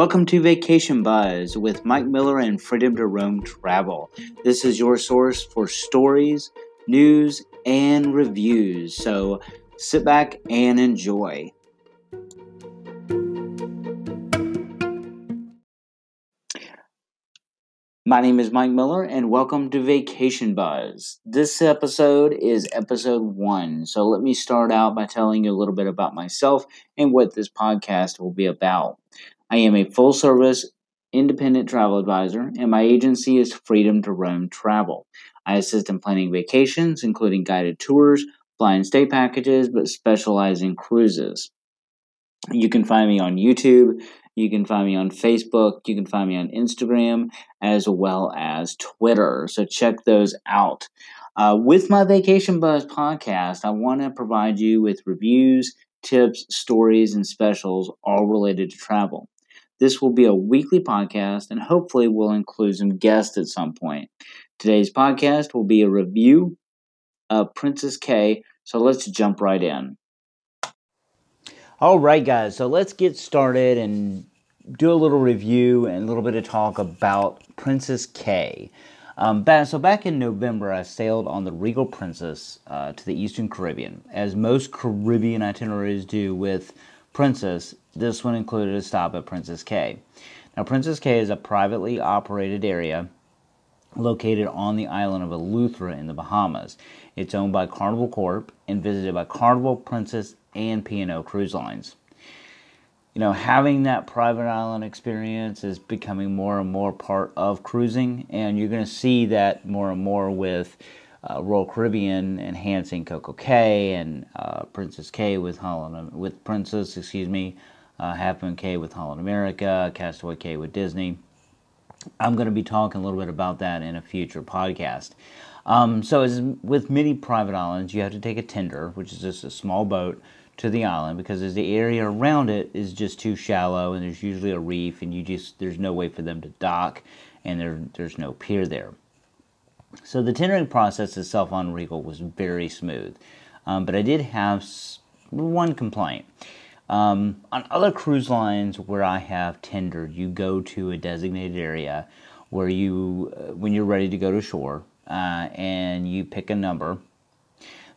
Welcome to Vacation Buzz with Mike Miller and Freedom to Roam Travel. This is your source for stories, news, and reviews. So sit back and enjoy. My name is Mike Miller, and welcome to Vacation Buzz. This episode is episode one, so let me start out by telling you a little bit about myself and what this podcast will be about. I am a full service independent travel advisor, and my agency is Freedom to Roam Travel. I assist in planning vacations, including guided tours, flying stay packages, but specialize in cruises. You can find me on YouTube, you can find me on Facebook. You can find me on Instagram as well as Twitter. So check those out. Uh, with my Vacation Buzz podcast, I want to provide you with reviews, tips, stories, and specials all related to travel. This will be a weekly podcast and hopefully we'll include some guests at some point. Today's podcast will be a review of Princess Cay. So let's jump right in. All right, guys, so let's get started and do a little review and a little bit of talk about Princess Cay. Um, back, so back in November, I sailed on the Regal Princess uh, to the Eastern Caribbean. As most Caribbean itineraries do with Princess, this one included a stop at Princess Cay. Now, Princess Cay is a privately operated area located on the island of Eleuthera in the Bahamas. It's owned by Carnival Corp and visited by Carnival, Princess, and P&O Cruise Lines you know, having that private island experience is becoming more and more part of cruising, and you're going to see that more and more with uh, Royal Caribbean enhancing CocoCay and uh, Princess Cay with Holland with Princess, excuse me, uh, Half Moon Cay with Holland America, Castaway Cay with Disney. I'm going to be talking a little bit about that in a future podcast. Um, so, as with many private islands, you have to take a tender, which is just a small boat to the island because as the area around it is just too shallow and there's usually a reef and you just there's no way for them to dock and there there's no pier there. So the tendering process itself on Regal was very smooth, um, but I did have one complaint. Um, on other cruise lines where I have tendered, you go to a designated area where you, uh, when you're ready to go to shore, uh, and you pick a number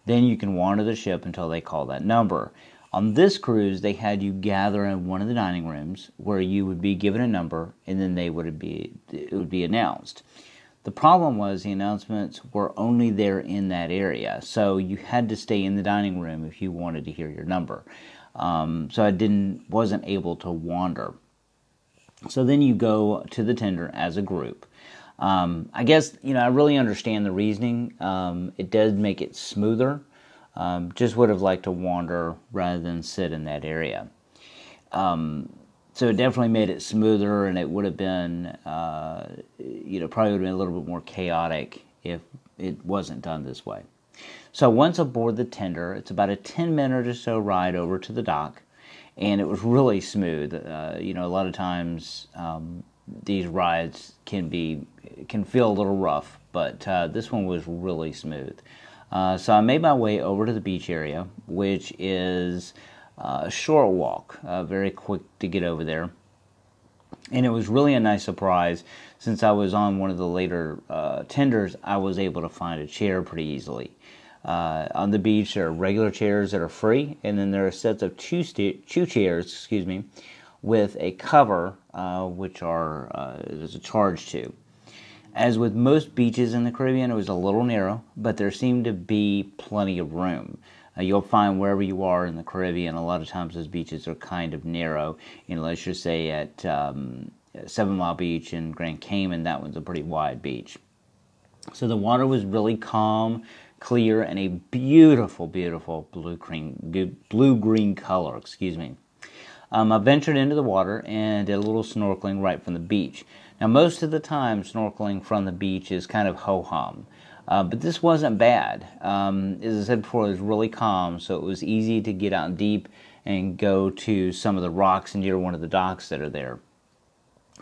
then you can wander the ship until they call that number. On this cruise, they had you gather in one of the dining rooms where you would be given a number and then they would be it would be announced. The problem was the announcements were only there in that area, so you had to stay in the dining room if you wanted to hear your number. Um, so I didn't wasn't able to wander. So then you go to the tender as a group. Um, I guess you know I really understand the reasoning. Um, it does make it smoother. Um, just would have liked to wander rather than sit in that area. Um, so it definitely made it smoother, and it would have been, uh, you know, probably would have been a little bit more chaotic if it wasn't done this way. So once aboard the tender, it's about a 10 minute or so ride over to the dock, and it was really smooth. Uh, you know, a lot of times um, these rides can be can feel a little rough, but uh, this one was really smooth. Uh, so I made my way over to the beach area, which is a short walk, uh, very quick to get over there. And it was really a nice surprise since I was on one of the later uh, tenders, I was able to find a chair pretty easily. Uh, on the beach, there are regular chairs that are free, and then there are sets of two, st- two chairs, excuse me, with a cover, uh, which are uh, there's a charge to. As with most beaches in the Caribbean, it was a little narrow, but there seemed to be plenty of room. Uh, you'll find wherever you are in the Caribbean, a lot of times those beaches are kind of narrow. You know, let's just say at um, Seven Mile Beach in Grand Cayman, that one's a pretty wide beach. So the water was really calm, clear, and a beautiful, beautiful blue green blue green color. Excuse me. Um, I ventured into the water and did a little snorkeling right from the beach. Now, most of the time, snorkeling from the beach is kind of ho hum, uh, but this wasn't bad. Um, as I said before, it was really calm, so it was easy to get out deep and go to some of the rocks near one of the docks that are there.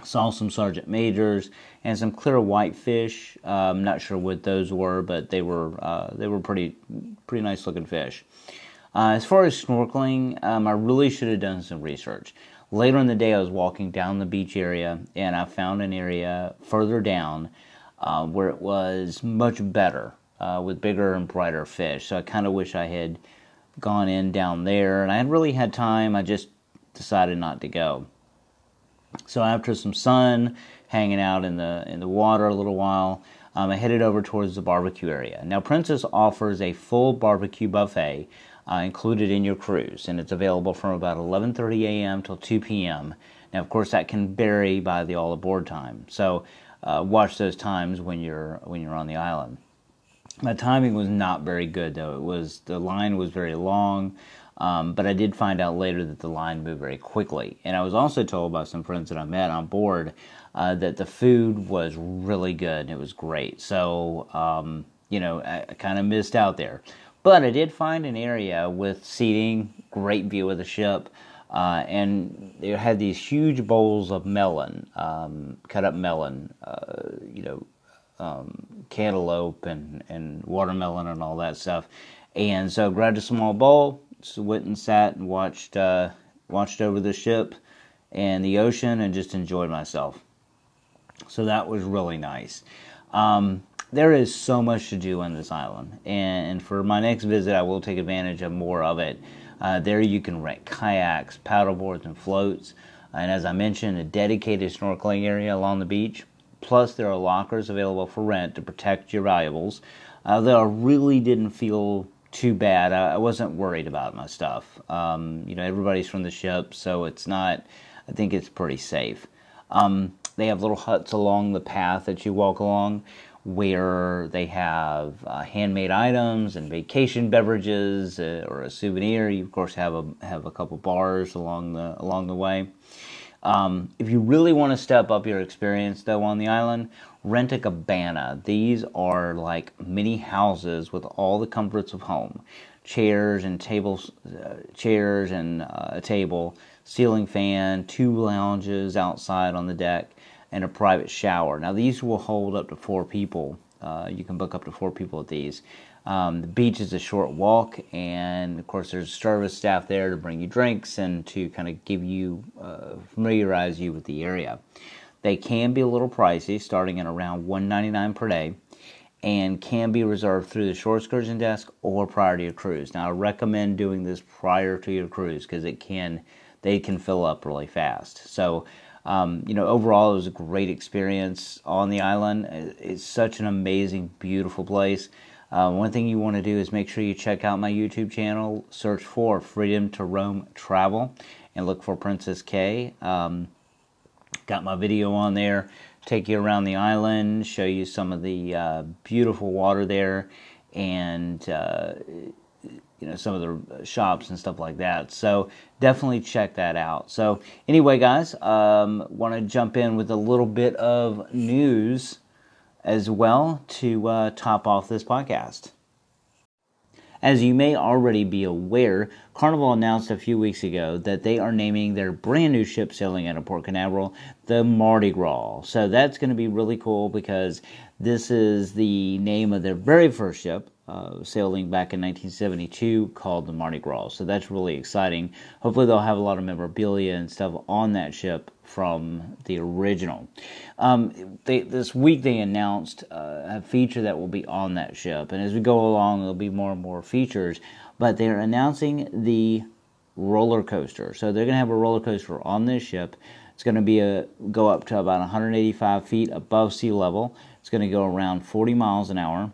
Saw some Sergeant Majors and some clear white fish. I'm not sure what those were, but they were uh, they were pretty pretty nice looking fish. Uh, as far as snorkeling, um, I really should have done some research. Later in the day, I was walking down the beach area and I found an area further down uh, where it was much better uh, with bigger and brighter fish. So I kind of wish I had gone in down there, and I hadn't really had time. I just decided not to go. So after some sun, hanging out in the in the water a little while, um, I headed over towards the barbecue area. Now Princess offers a full barbecue buffet uh, included in your cruise, and it's available from about 11:30 a.m. till 2 p.m. Now, of course, that can vary by the all aboard time. So uh, watch those times when you're when you're on the island. My timing was not very good though. It was the line was very long. Um, but I did find out later that the line moved very quickly. And I was also told by some friends that I met on board uh, that the food was really good. and It was great. So, um, you know, I, I kind of missed out there. But I did find an area with seating, great view of the ship. Uh, and they had these huge bowls of melon, um, cut up melon, uh, you know, um, cantaloupe and, and watermelon and all that stuff. And so grabbed a small bowl, so went and sat and watched uh, watched over the ship and the ocean and just enjoyed myself. So that was really nice. Um, there is so much to do on this island, and, for my next visit, I will take advantage of more of it. Uh, there, you can rent kayaks, paddleboards, and floats, and as I mentioned, a dedicated snorkeling area along the beach. Plus, there are lockers available for rent to protect your valuables. Uh, though I really didn't feel too bad. I, I wasn't worried about my stuff. Um, you know, everybody's from the ship, so it's not. I think it's pretty safe. Um, they have little huts along the path that you walk along, where they have uh, handmade items and vacation beverages uh, or a souvenir. You of course have a have a couple bars along the along the way. Um, if you really want to step up your experience though on the island, rent a cabana. These are like mini houses with all the comforts of home chairs and tables, uh, chairs and uh, a table, ceiling fan, two lounges outside on the deck, and a private shower. Now, these will hold up to four people. Uh, you can book up to four people at these. Um, the beach is a short walk, and of course, there's service staff there to bring you drinks and to kind of give you, uh, familiarize you with the area. They can be a little pricey, starting at around 199 per day, and can be reserved through the shore excursion desk or prior to your cruise. Now, I recommend doing this prior to your cruise because it can they can fill up really fast. So, um, you know, overall, it was a great experience on the island. It's such an amazing, beautiful place. Uh, one thing you want to do is make sure you check out my YouTube channel, search for Freedom to Roam Travel, and look for Princess Cay. Um, Got my video on there. Take you around the island, show you some of the uh, beautiful water there, and uh, you know some of the shops and stuff like that. So definitely check that out. So anyway, guys, um, want to jump in with a little bit of news as well to uh, top off this podcast. As you may already be aware, Carnival announced a few weeks ago that they are naming their brand new ship sailing out of Port Canaveral the Mardi Gras. So that's going to be really cool because this is the name of their very first ship, uh, sailing back in 1972 called the Mardi Gras. So that's really exciting. Hopefully, they'll have a lot of memorabilia and stuff on that ship from the original. Um, they, this week, they announced uh, a feature that will be on that ship. And as we go along, there'll be more and more features. But they're announcing the roller coaster. So they're going to have a roller coaster on this ship. It's going to be a go up to about 185 feet above sea level. It's going to go around 40 miles an hour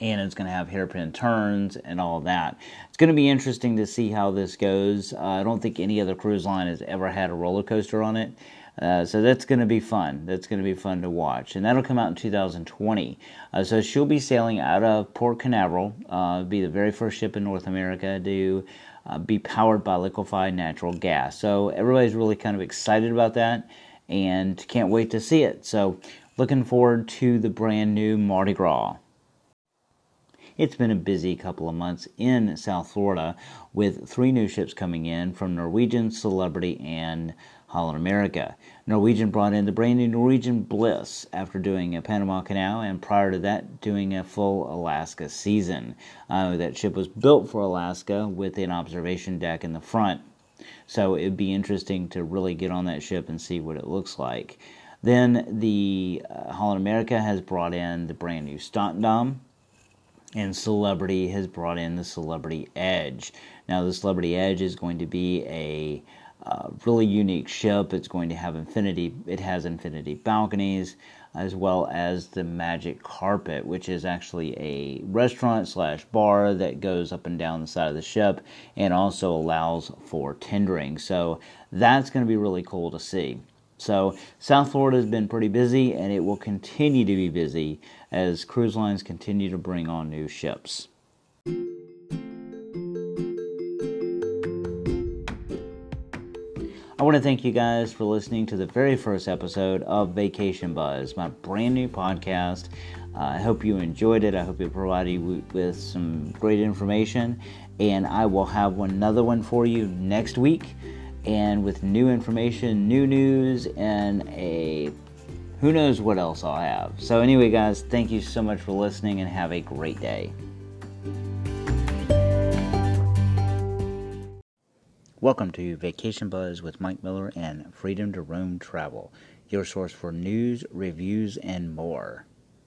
and it's going to have hairpin turns and all that. It's going to be interesting to see how this goes. Uh, I don't think any other cruise line has ever had a roller coaster on it. Uh, so that's going to be fun. That's going to be fun to watch, and that'll come out in 2020. Uh, so she'll be sailing out of Port Canaveral. Uh, be the very first ship in North America to uh, be powered by liquefied natural gas. So everybody's really kind of excited about that, and can't wait to see it. So looking forward to the brand new Mardi Gras. It's been a busy couple of months in South Florida with three new ships coming in from Norwegian, Celebrity, and Holland America. Norwegian brought in the brand new Norwegian Bliss after doing a Panama Canal and prior to that doing a full Alaska season. Uh, that ship was built for Alaska with an observation deck in the front. So it'd be interesting to really get on that ship and see what it looks like. Then the uh, Holland America has brought in the brand new Statendam, and Celebrity has brought in the Celebrity Edge. Now, the Celebrity Edge is going to be a uh, really unique ship. It's going to have infinity. It has infinity balconies as well as the Magic Carpet, which is actually a restaurant slash bar that goes up and down the side of the ship and also allows for tendering. So that's going to be really cool to see. So South Florida has been pretty busy, and it will continue to be busy as cruise lines continue to bring on new ships. I want to thank you guys for listening to the very first episode of Vacation Buzz, my brand new podcast. Uh, I hope you enjoyed it. I hope it provided you with some great information. And I will have another one for you next week. And with new information, new news, and a who knows what else I'll have. So, anyway, guys, thank you so much for listening and have a great day. Welcome to Vacation Buzz with Mike Miller and Freedom to Roam Travel, your source for news, reviews, and more.